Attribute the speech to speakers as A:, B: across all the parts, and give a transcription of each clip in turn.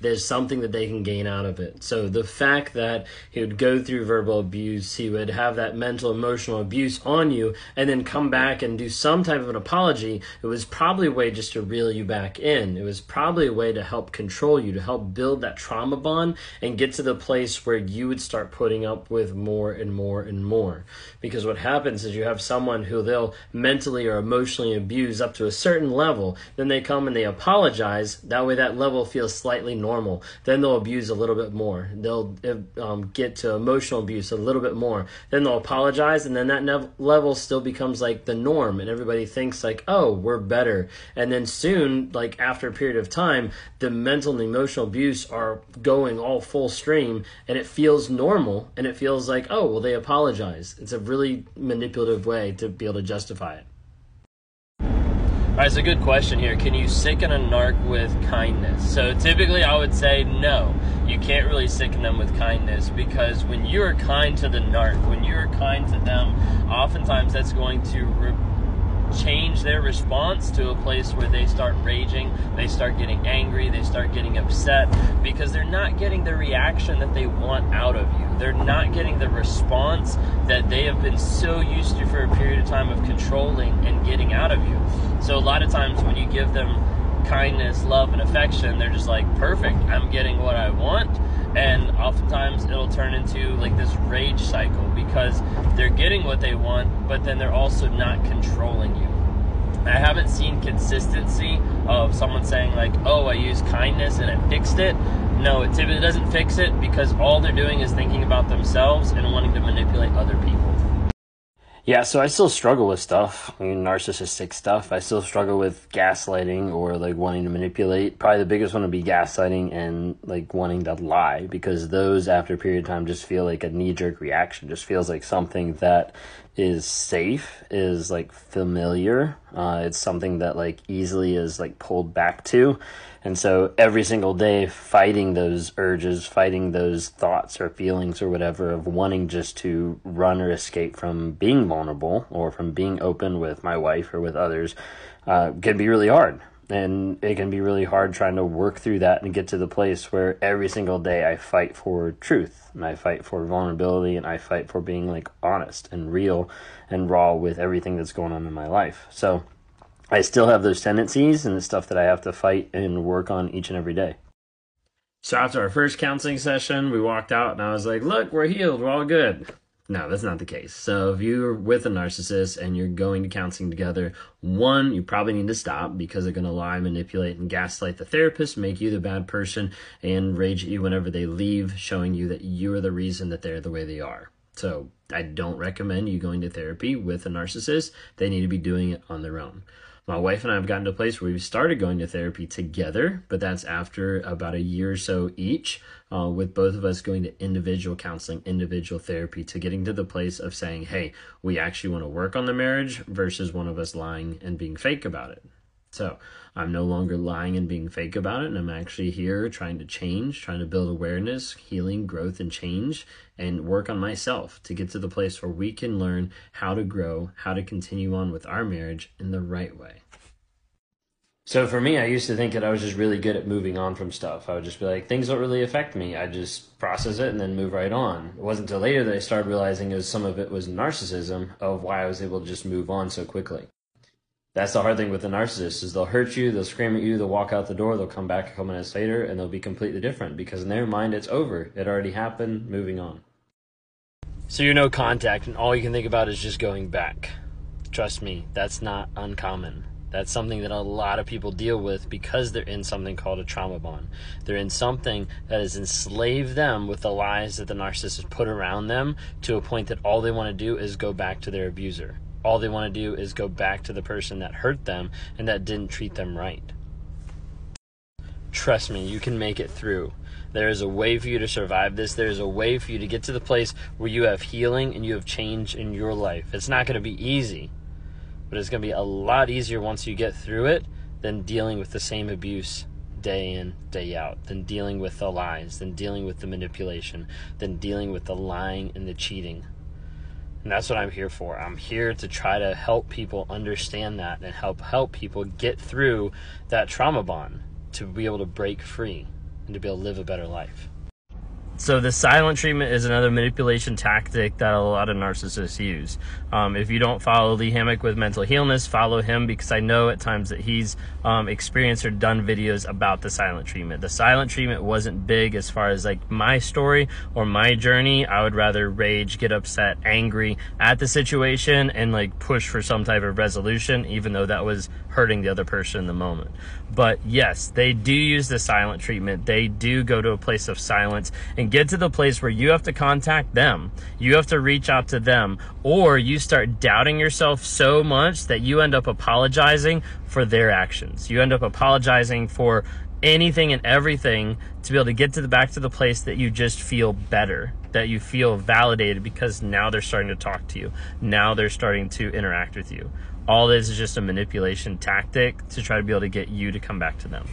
A: there's something that they can gain out of it. So the fact that he would go through verbal abuse, he would have that mental emotional abuse on you, and then come back and do some type of an apology, it was probably a way just to reel you back in. It was probably a way to help control you, to help build that trauma bond and get to the place where you would start putting up with more and more and more. Because what happens is you have someone who they'll mentally or emotionally abuse up to a certain level, then they come and they apologize. That way that level feels slightly normal. Then they'll abuse a little bit more. They'll um, get to emotional abuse a little bit more. Then they'll apologize, and then that nev- level still becomes like the norm, and everybody thinks like, oh, we're better. And then soon, like after a period of time, the mental and emotional abuse are going all full stream, and it feels normal, and it feels like, oh, well, they apologize. It's a really manipulative way to be able to justify it.
B: All right, so good question here. Can you sicken a narc with kindness? So typically I would say no. You can't really sicken them with kindness because when you are kind to the narc, when you are kind to them, oftentimes that's going to re- change their response to a place where they start raging, they start getting angry, they start getting upset because they're not getting the reaction that they want out of you. They're not getting the response that they have been so used to for a period of time of controlling and getting out of you. So a lot of times when you give them kindness, love, and affection, they're just like, perfect, I'm getting what I want. And oftentimes it'll turn into like this rage cycle because they're getting what they want, but then they're also not controlling you. I haven't seen consistency of someone saying, like, oh, I used kindness and it fixed it. No, it typically doesn't fix it because all they're doing is thinking about themselves and wanting to manipulate other people.
A: Yeah, so I still struggle with stuff. I mean, narcissistic stuff. I still struggle with gaslighting or like wanting to manipulate. Probably the biggest one would be gaslighting and like wanting to lie because those after a period of time just feel like a knee jerk reaction. Just feels like something that is safe, is like familiar. Uh, it's something that like easily is like pulled back to. And so every single day fighting those urges, fighting those thoughts or feelings or whatever of wanting just to run or escape from being vulnerable or from being open with my wife or with others uh, can be really hard and it can be really hard trying to work through that and get to the place where every single day I fight for truth and I fight for vulnerability and I fight for being like honest and real and raw with everything that's going on in my life. So I still have those tendencies and the stuff that I have to fight and work on each and every day. So after our first counseling session, we walked out and I was like, "Look, we're healed. We're all good." No, that's not the case. So if you're with a narcissist and you're going to counseling together, one, you probably need to stop because they're going to lie, manipulate, and gaslight the therapist, make you the bad person, and rage at you whenever they leave, showing you that you are the reason that they're the way they are. So I don't recommend you going to therapy with a narcissist. They need to be doing it on their own. My wife and I have gotten to a place where we've started going to therapy together, but that's after about a year or so each, uh, with both of us going to individual counseling, individual therapy, to getting to the place of saying, hey, we actually want to work on the marriage versus one of us lying and being fake about it. So I'm no longer lying and being fake about it. And I'm actually here trying to change, trying to build awareness, healing, growth, and change, and work on myself to get to the place where we can learn how to grow, how to continue on with our marriage in the right way. So for me, I used to think that I was just really good at moving on from stuff. I would just be like, things don't really affect me. I just process it and then move right on. It wasn't until later that I started realizing as some of it was narcissism of why I was able to just move on so quickly. That's the hard thing with the narcissist is they'll hurt you, they'll scream at you, they'll walk out the door, they'll come back a couple minutes later, and they'll be completely different because in their mind it's over. It already happened, moving on. So you're no contact and all you can think about is just going back. Trust me, that's not uncommon That's something that a lot of people deal with because they're in something called a trauma bond. They're in something that has enslaved them with the lies that the narcissist put around them to a point that all they want to do is go back to their abuser. All they want to do is go back to the person that hurt them and that didn't treat them right. Trust me, you can make it through. There is a way for you to survive this. There is a way for you to get to the place where you have healing and you have change in your life. It's not going to be easy but it's going to be a lot easier once you get through it than dealing with the same abuse day in, day out, than dealing with the lies, than dealing with the manipulation, than dealing with the lying and the cheating. And that's what I'm here for. I'm here to try to help people understand that and help help people get through that trauma bond to be able to break free and to be able to live a better life.
C: So the silent treatment is another manipulation tactic that a lot of narcissists use. Um, if you don't follow Lee Hammock with Mental Healness, follow him because I know at times that he's um, experienced or done videos about the silent treatment. The silent treatment wasn't big as far as like my story or my journey. I would rather rage, get upset, angry at the situation, and like push for some type of resolution, even though that was hurting the other person in the moment. But yes, they do use the silent treatment. They do go to a place of silence and get to the place where you have to contact them. You have to reach out to them, or you start doubting yourself so much that you end up apologizing for their actions. You end up apologizing for anything and everything to be able to get to the back to the place that you just feel better that you feel validated because now they're starting to talk to you now they're starting to interact with you all this is just a manipulation tactic to try to be able to get you to come back to them.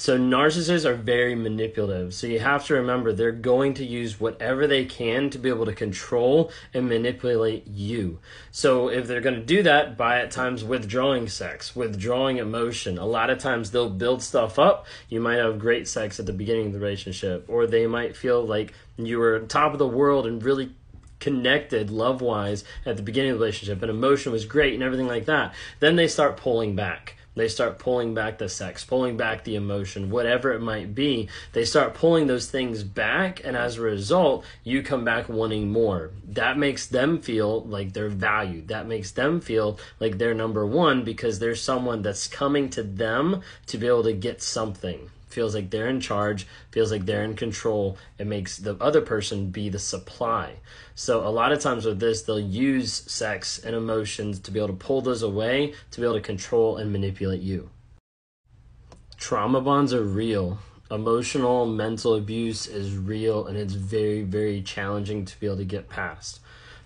C: So narcissists are very manipulative. So you have to remember they're going to use whatever they can to be able to control and manipulate you. So if they're going to do that by at times withdrawing sex, withdrawing emotion, a lot of times they'll build stuff up. You might have great sex at the beginning of the relationship or they might feel like you were top of the world and really connected love wise at the beginning of the relationship and emotion was great and everything like that, then they start pulling back. They start pulling back the sex, pulling back the emotion, whatever it might be. They start pulling those things back, and as a result, you come back wanting more. That makes them feel like they're valued. That makes them feel like they're number one because there's someone that's coming to them to be able to get something feels like they're in charge, feels like they're in control. It makes the other person be the supply. So a lot of times with this, they'll use sex and emotions to be able to pull those away, to be able to control and manipulate you. Trauma bonds are real. Emotional, mental abuse is real, and it's very, very challenging to be able to get past.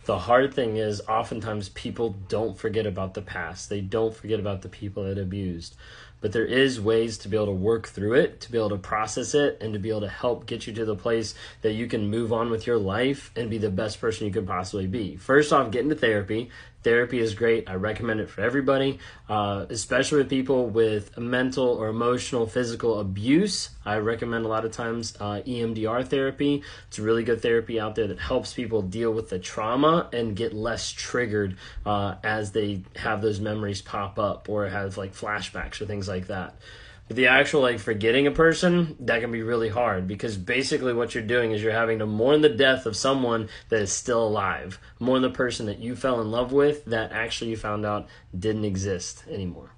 C: The hard thing is, oftentimes people don't forget about the past. They don't forget about the people that abused but there is ways to be able to work through it to be able to process it and to be able to help get you to the place that you can move on with your life and be the best person you could possibly be first off get into therapy Therapy is great. I recommend it for everybody, uh, especially with people with mental or emotional, physical abuse. I recommend a lot of times uh, EMDR therapy. It's a really good therapy out there that helps people deal with the trauma and get less triggered uh, as they have those memories pop up or have like flashbacks or things like that. But the actual like forgetting a person, that can be really hard because basically what you're doing is you're having to mourn the death of someone that is still alive, mourn the person that you fell in love with that actually you found out didn't exist anymore.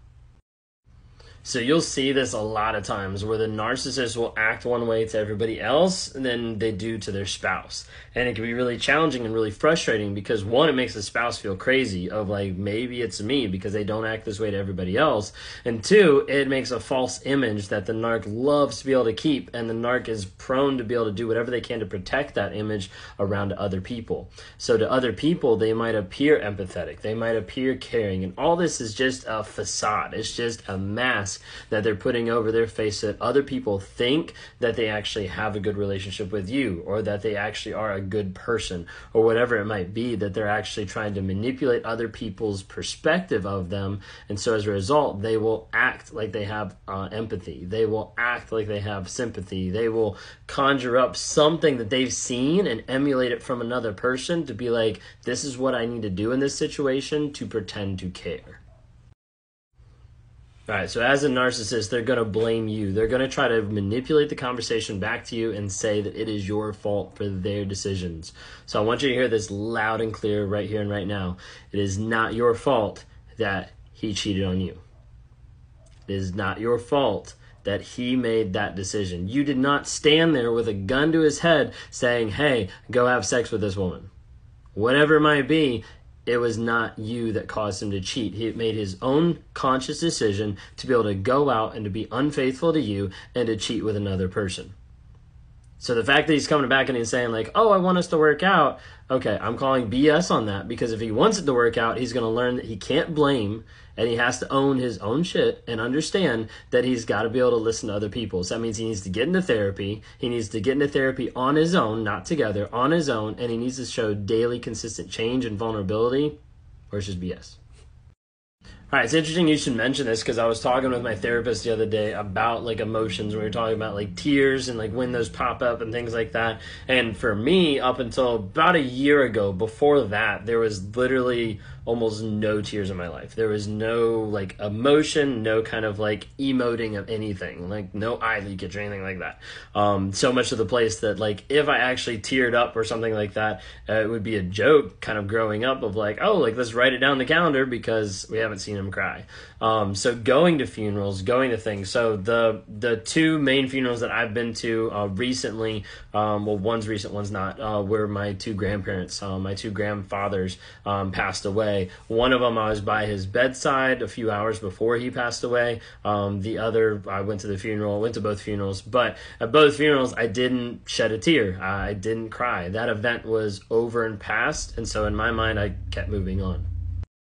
C: So you'll see this a lot of times where the narcissist will act one way to everybody else than they do to their spouse. And it can be really challenging and really frustrating because one, it makes the spouse feel crazy of like, maybe it's me because they don't act this way to everybody else. And two, it makes a false image that the narc loves to be able to keep and the narc is prone to be able to do whatever they can to protect that image around other people. So to other people, they might appear empathetic. They might appear caring. And all this is just a facade. It's just a mask mask that they're putting over their face that other people think that they actually have a good relationship with you or that they actually are a good person or whatever it might be that they're actually trying to manipulate other people's perspective of them. And so as a result they will act like they have uh, empathy. They will act like they have sympathy. They will conjure up something that they've seen and emulate it from another person to be like this is what i need to do in this situation to pretend to care right, so as a narcissist, they're going to blame you. They're going to try to manipulate the conversation back to you and say that it is your fault for their decisions. So I want you to hear this loud and clear right here and right now. It is not your fault that
A: he cheated on you. It is not your fault that he made that decision. You did not stand there with a gun to his head saying, hey, go have sex with this woman. Whatever it might be, it was not you that caused him to cheat. He made his own conscious decision to be able to go out and to be unfaithful to you and to cheat with another person. So the fact that he's coming back and he's saying like, "Oh, I want us to work out," okay, I'm calling BS on that because if he wants it to work out, he's going to learn that he can't blame and he has to own his own shit and understand that he's got to be able to listen to other people. So that means he needs to get into therapy. He needs to get into therapy on his own, not together, on his own, and he needs to show daily consistent change and vulnerability, just BS. All right, it's interesting you should mention this because I was talking with my therapist the other day about like emotions. We were talking about like tears and like when those pop up and things like that. And for me, up until about a year ago, before that, there was literally almost no tears in my life. There was no like emotion, no kind of like emoting of anything, like no eye leakage or anything like that. Um, so much of the place that like if I actually teared up or something like that, uh, it would be a joke kind of growing up of like, oh, like let's write it down the calendar because we haven't seen him cry. Um, so going to funerals, going to things. So the the two main funerals that I've been to uh, recently, um, well, one's recent, one's not, uh, were my two grandparents. Uh, my two grandfathers um, passed away. One of them I was by his bedside a few hours before he passed away. Um, the other I went to the funeral, went to both funerals, but at both funerals I didn't shed a tear. I didn't cry. That event was over and past, and so in my mind I kept moving on.